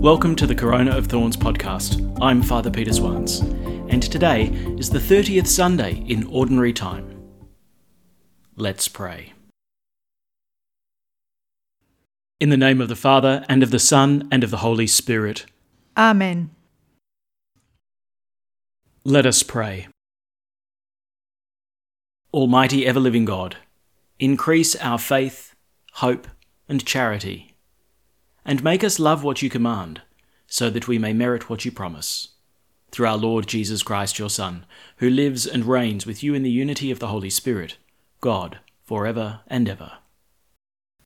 Welcome to the Corona of Thorns podcast. I'm Father Peter Swans, and today is the 30th Sunday in Ordinary Time. Let's pray. In the name of the Father, and of the Son, and of the Holy Spirit. Amen. Let us pray. Almighty ever living God, increase our faith, hope, and charity and make us love what you command, so that we may merit what you promise. Through our Lord Jesus Christ, your Son, who lives and reigns with you in the unity of the Holy Spirit, God, for ever and ever.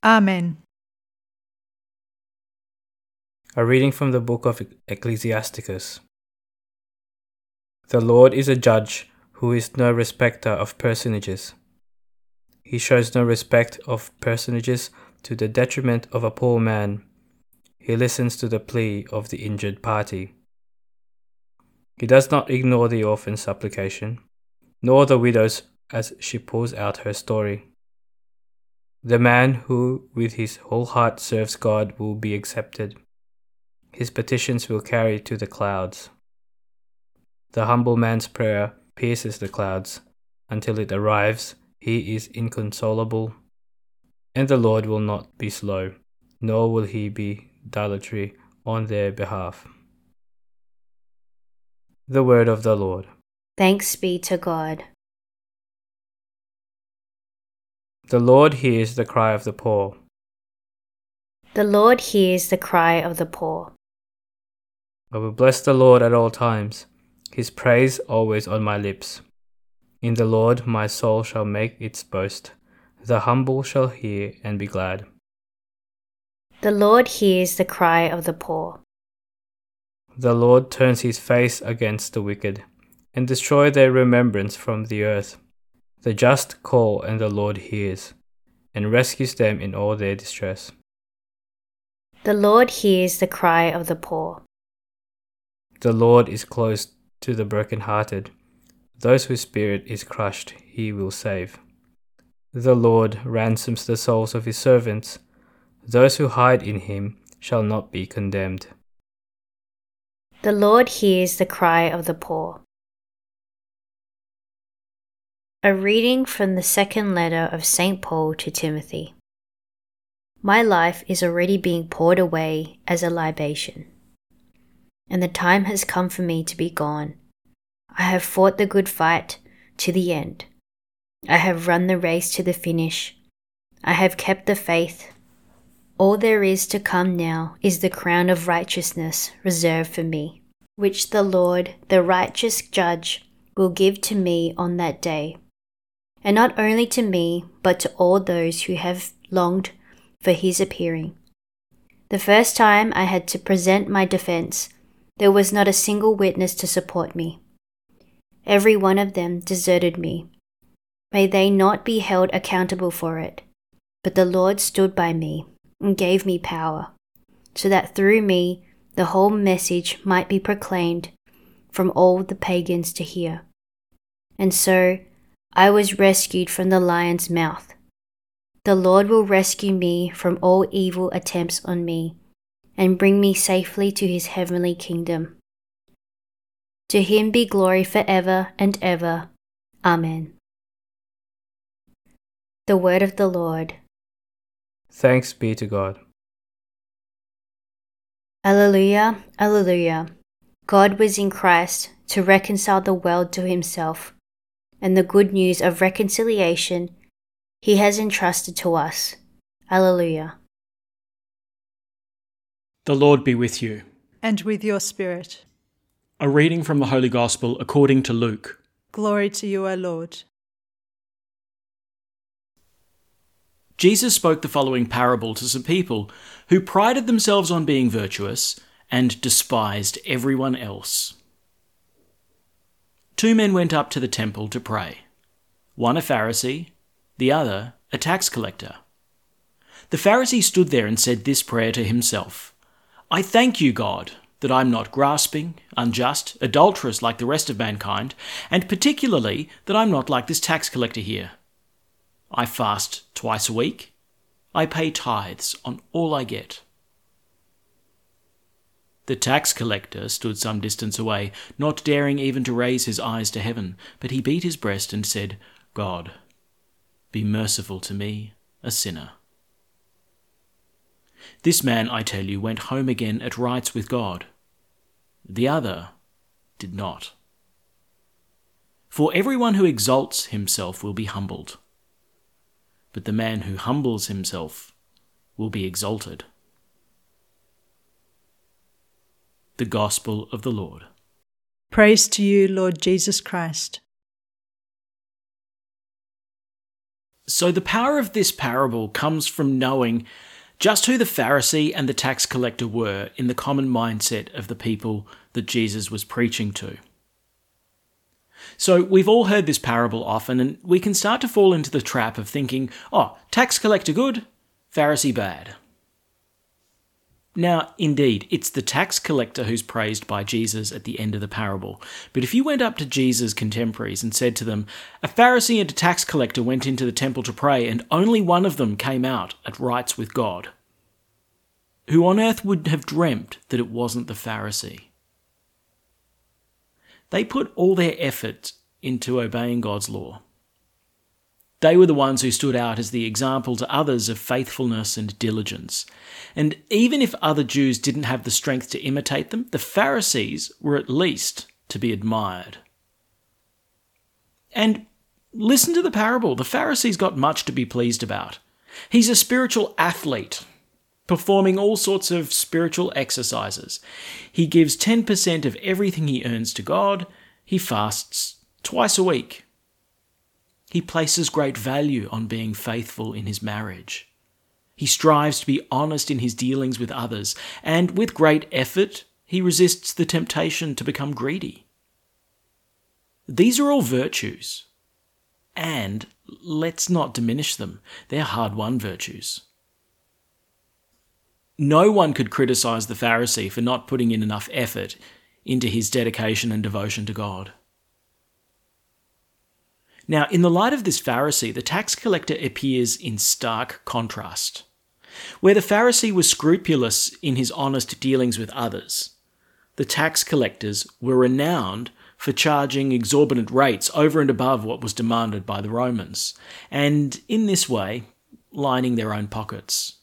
Amen. A reading from the book of Ecclesiasticus. The Lord is a judge who is no respecter of personages. He shows no respect of personages to the detriment of a poor man he listens to the plea of the injured party. He does not ignore the orphan's supplication, nor the widow's as she pours out her story. The man who with his whole heart serves God will be accepted. His petitions will carry to the clouds. The humble man's prayer pierces the clouds. Until it arrives, he is inconsolable, and the Lord will not be slow, nor will he be idolatry on their behalf. The word of the Lord. Thanks be to God. The Lord hears the cry of the poor. The Lord hears the cry of the poor. I will bless the Lord at all times, his praise always on my lips. In the Lord my soul shall make its boast. The humble shall hear and be glad. The Lord hears the cry of the poor. The Lord turns his face against the wicked, and destroy their remembrance from the earth. The just call, and the Lord hears, and rescues them in all their distress. The Lord hears the cry of the poor. The Lord is close to the broken-hearted. Those whose spirit is crushed, he will save. The Lord ransoms the souls of his servants those who hide in him shall not be condemned. The Lord hears the cry of the poor. A reading from the second letter of St. Paul to Timothy. My life is already being poured away as a libation, and the time has come for me to be gone. I have fought the good fight to the end. I have run the race to the finish. I have kept the faith. All there is to come now is the crown of righteousness reserved for me, which the Lord, the righteous judge, will give to me on that day. And not only to me, but to all those who have longed for his appearing. The first time I had to present my defense, there was not a single witness to support me. Every one of them deserted me. May they not be held accountable for it. But the Lord stood by me and gave me power, so that through me the whole message might be proclaimed from all the pagans to hear. And so I was rescued from the lion's mouth. The Lord will rescue me from all evil attempts on me and bring me safely to his heavenly kingdom. To him be glory forever and ever. Amen. The word of the Lord. Thanks be to God. Alleluia, Alleluia. God was in Christ to reconcile the world to himself, and the good news of reconciliation he has entrusted to us. Alleluia. The Lord be with you. And with your spirit. A reading from the Holy Gospel according to Luke. Glory to you, O Lord. Jesus spoke the following parable to some people who prided themselves on being virtuous and despised everyone else. Two men went up to the temple to pray one a Pharisee, the other a tax collector. The Pharisee stood there and said this prayer to himself I thank you, God, that I'm not grasping, unjust, adulterous like the rest of mankind, and particularly that I'm not like this tax collector here. I fast twice a week. I pay tithes on all I get. The tax collector stood some distance away, not daring even to raise his eyes to heaven, but he beat his breast and said, God, be merciful to me, a sinner. This man, I tell you, went home again at rights with God. The other did not. For everyone who exalts himself will be humbled, but the man who humbles himself will be exalted. The Gospel of the Lord. Praise to you, Lord Jesus Christ. So, the power of this parable comes from knowing just who the Pharisee and the tax collector were in the common mindset of the people that Jesus was preaching to. So, we've all heard this parable often, and we can start to fall into the trap of thinking, oh, tax collector good, Pharisee bad. Now, indeed, it's the tax collector who's praised by Jesus at the end of the parable. But if you went up to Jesus' contemporaries and said to them, A Pharisee and a tax collector went into the temple to pray, and only one of them came out at rights with God, who on earth would have dreamt that it wasn't the Pharisee? They put all their effort into obeying God's law. They were the ones who stood out as the example to others of faithfulness and diligence. And even if other Jews didn't have the strength to imitate them, the Pharisees were at least to be admired. And listen to the parable. The Pharisees got much to be pleased about. He's a spiritual athlete, performing all sorts of spiritual exercises. He gives 10% of everything he earns to God. He fasts twice a week. He places great value on being faithful in his marriage. He strives to be honest in his dealings with others, and with great effort, he resists the temptation to become greedy. These are all virtues, and let's not diminish them, they're hard won virtues. No one could criticize the Pharisee for not putting in enough effort into his dedication and devotion to God. Now, in the light of this Pharisee, the tax collector appears in stark contrast. Where the Pharisee was scrupulous in his honest dealings with others, the tax collectors were renowned for charging exorbitant rates over and above what was demanded by the Romans, and in this way, lining their own pockets.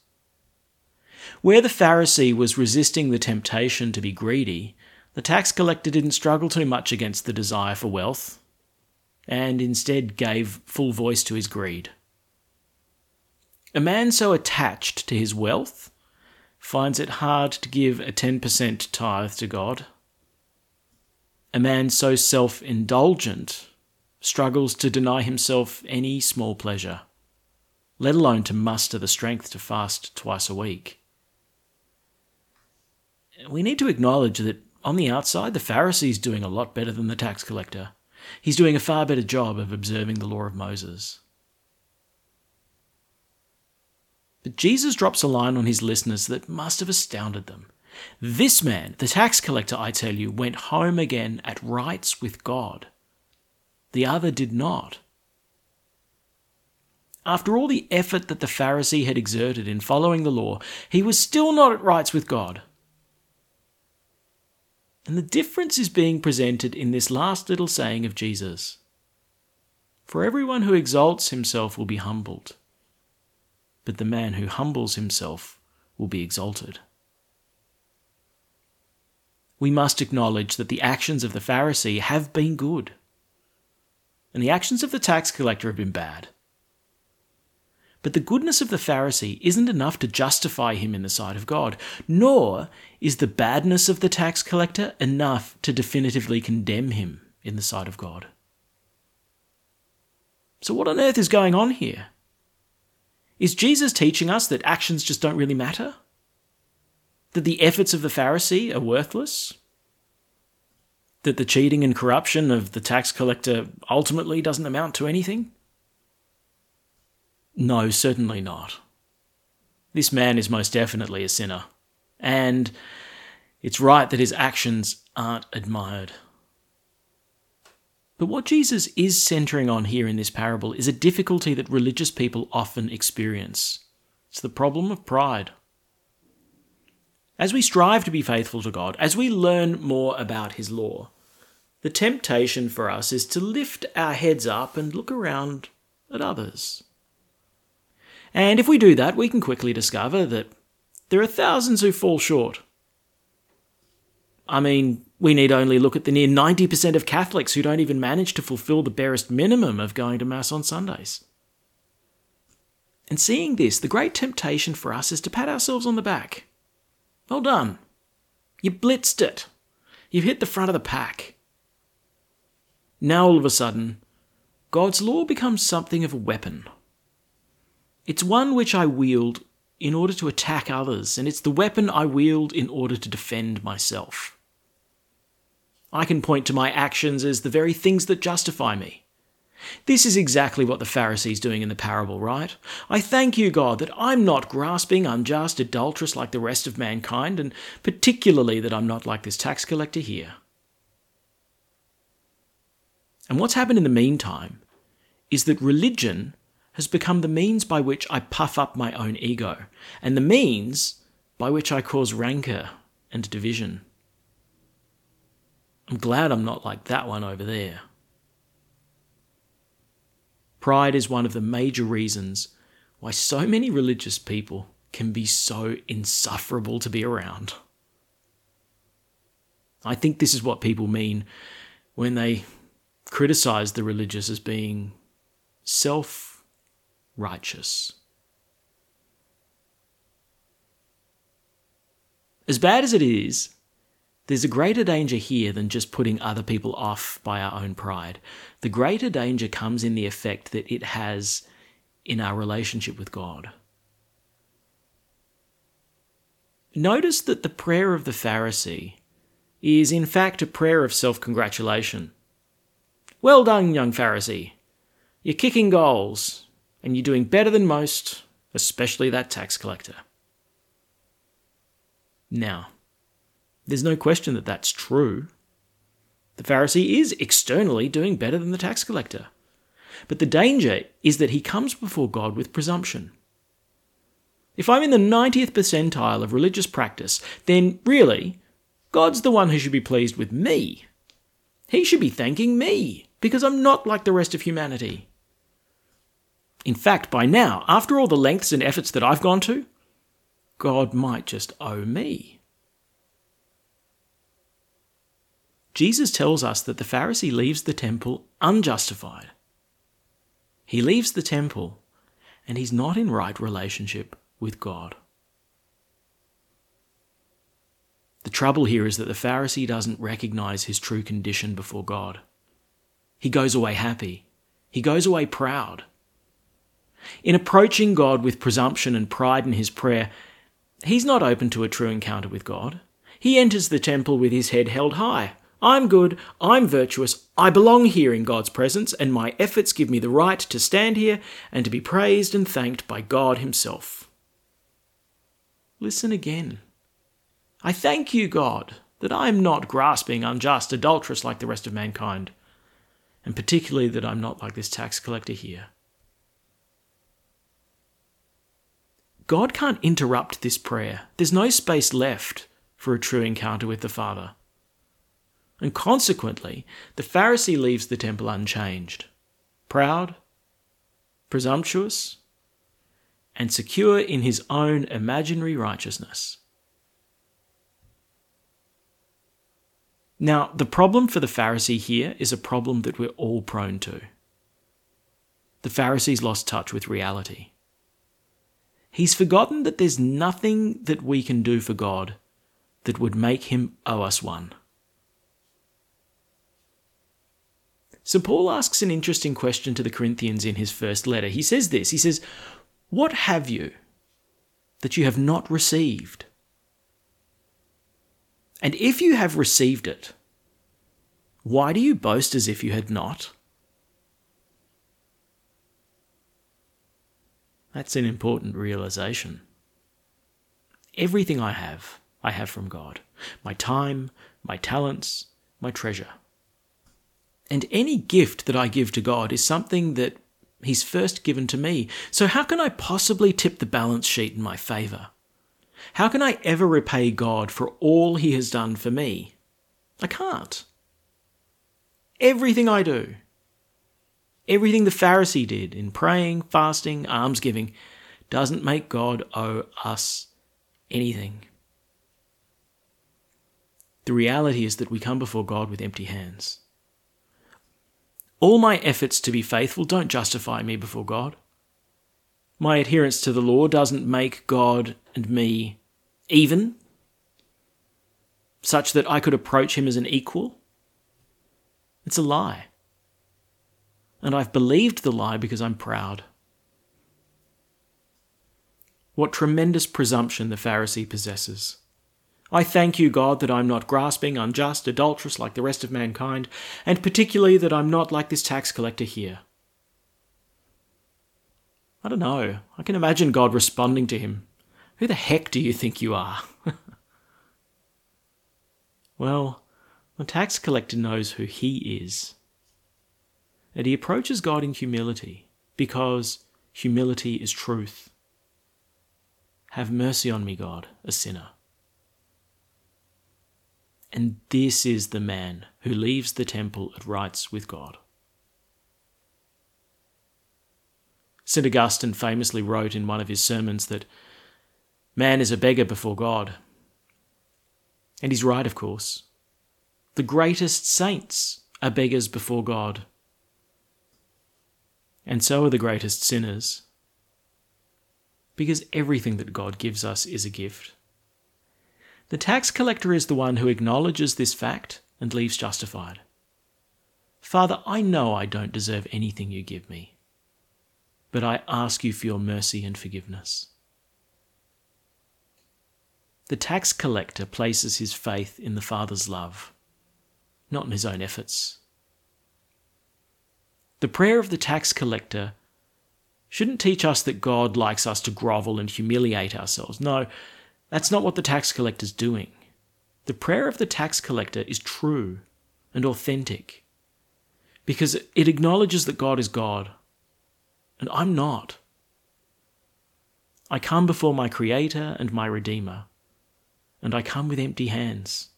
Where the Pharisee was resisting the temptation to be greedy, the tax collector didn't struggle too much against the desire for wealth and instead gave full voice to his greed. A man so attached to his wealth finds it hard to give a 10% tithe to God. A man so self indulgent struggles to deny himself any small pleasure, let alone to muster the strength to fast twice a week. We need to acknowledge that on the outside, the Pharisee is doing a lot better than the tax collector. He's doing a far better job of observing the law of Moses. But Jesus drops a line on his listeners that must have astounded them. This man, the tax collector, I tell you, went home again at rights with God. The other did not. After all the effort that the Pharisee had exerted in following the law, he was still not at rights with God. And the difference is being presented in this last little saying of Jesus For everyone who exalts himself will be humbled, but the man who humbles himself will be exalted. We must acknowledge that the actions of the Pharisee have been good, and the actions of the tax collector have been bad. But the goodness of the Pharisee isn't enough to justify him in the sight of God, nor is the badness of the tax collector enough to definitively condemn him in the sight of God. So, what on earth is going on here? Is Jesus teaching us that actions just don't really matter? That the efforts of the Pharisee are worthless? That the cheating and corruption of the tax collector ultimately doesn't amount to anything? No, certainly not. This man is most definitely a sinner, and it's right that his actions aren't admired. But what Jesus is centering on here in this parable is a difficulty that religious people often experience. It's the problem of pride. as we strive to be faithful to God, as we learn more about His law, the temptation for us is to lift our heads up and look around at others. And if we do that, we can quickly discover that there are thousands who fall short. I mean, we need only look at the near 90% of Catholics who don't even manage to fulfill the barest minimum of going to Mass on Sundays. And seeing this, the great temptation for us is to pat ourselves on the back. Well done. You blitzed it. You've hit the front of the pack. Now, all of a sudden, God's law becomes something of a weapon. It's one which I wield in order to attack others, and it's the weapon I wield in order to defend myself. I can point to my actions as the very things that justify me. This is exactly what the Pharisee's doing in the parable, right? I thank you, God, that I'm not grasping, unjust, adulterous like the rest of mankind, and particularly that I'm not like this tax collector here. And what's happened in the meantime is that religion has become the means by which I puff up my own ego, and the means by which I cause rancour and division. I'm glad I'm not like that one over there. Pride is one of the major reasons why so many religious people can be so insufferable to be around. I think this is what people mean when they criticize the religious as being self righteous. As bad as it is, there's a greater danger here than just putting other people off by our own pride. The greater danger comes in the effect that it has in our relationship with God. Notice that the prayer of the Pharisee is in fact a prayer of self congratulation. Well done, young Pharisee. You're kicking goals, and you're doing better than most, especially that tax collector. Now, there's no question that that's true. The Pharisee is externally doing better than the tax collector. But the danger is that he comes before God with presumption. If I'm in the 90th percentile of religious practice, then really, God's the one who should be pleased with me. He should be thanking me, because I'm not like the rest of humanity. In fact, by now, after all the lengths and efforts that I've gone to, God might just owe me. Jesus tells us that the Pharisee leaves the temple unjustified. He leaves the temple and he's not in right relationship with God. The trouble here is that the Pharisee doesn't recognize his true condition before God. He goes away happy. He goes away proud. In approaching God with presumption and pride in his prayer, he's not open to a true encounter with God. He enters the temple with his head held high, I'm good, I'm virtuous, I belong here in God's presence, and my efforts give me the right to stand here and to be praised and thanked by God Himself. Listen again. I thank you, God, that I am not grasping, unjust, adulterous like the rest of mankind, and particularly that I'm not like this tax collector here. God can't interrupt this prayer. There's no space left for a true encounter with the Father and consequently, the Pharisee leaves the temple unchanged, proud, presumptuous, and secure in his own imaginary righteousness. Now, the problem for the Pharisee here is a problem that we're all prone to. The Pharisee's lost touch with reality. He's forgotten that there's nothing that we can do for God that would make him owe us one. So Paul asks an interesting question to the Corinthians in his first letter. He says this He says, What have you that you have not received? And if you have received it, why do you boast as if you had not? That's an important realization. Everything I have, I have from God my time, my talents, my treasure. And any gift that I give to God is something that He's first given to me. So how can I possibly tip the balance sheet in my favour? How can I ever repay God for all he has done for me? I can't. Everything I do, everything the Pharisee did in praying, fasting, almsgiving, doesn't make God owe us anything. The reality is that we come before God with empty hands. All my efforts to be faithful don't justify me before God. My adherence to the law doesn't make God and me even, such that I could approach him as an equal. It's a lie. And I've believed the lie because I'm proud. What tremendous presumption the Pharisee possesses. I thank you, God, that I'm not grasping, unjust, adulterous like the rest of mankind, and particularly that I'm not like this tax collector here. I don't know. I can imagine God responding to him. Who the heck do you think you are? well, the tax collector knows who he is. And he approaches God in humility because humility is truth. Have mercy on me, God, a sinner. And this is the man who leaves the temple at rights with God. St. Augustine famously wrote in one of his sermons that man is a beggar before God. And he's right, of course. The greatest saints are beggars before God. And so are the greatest sinners. Because everything that God gives us is a gift. The tax collector is the one who acknowledges this fact and leaves justified. Father, I know I don't deserve anything you give me, but I ask you for your mercy and forgiveness. The tax collector places his faith in the Father's love, not in his own efforts. The prayer of the tax collector shouldn't teach us that God likes us to grovel and humiliate ourselves. No, that's not what the tax collector is doing. The prayer of the tax collector is true and authentic because it acknowledges that God is God and I'm not. I come before my Creator and my Redeemer, and I come with empty hands.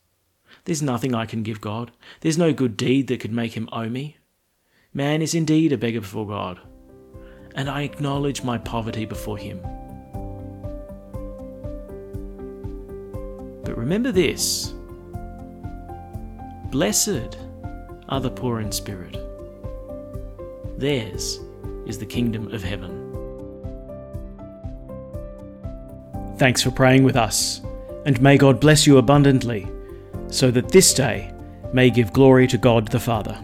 There's nothing I can give God. There's no good deed that could make him owe me. Man is indeed a beggar before God, and I acknowledge my poverty before him. But remember this Blessed are the poor in spirit, theirs is the kingdom of heaven. Thanks for praying with us, and may God bless you abundantly, so that this day may give glory to God the Father.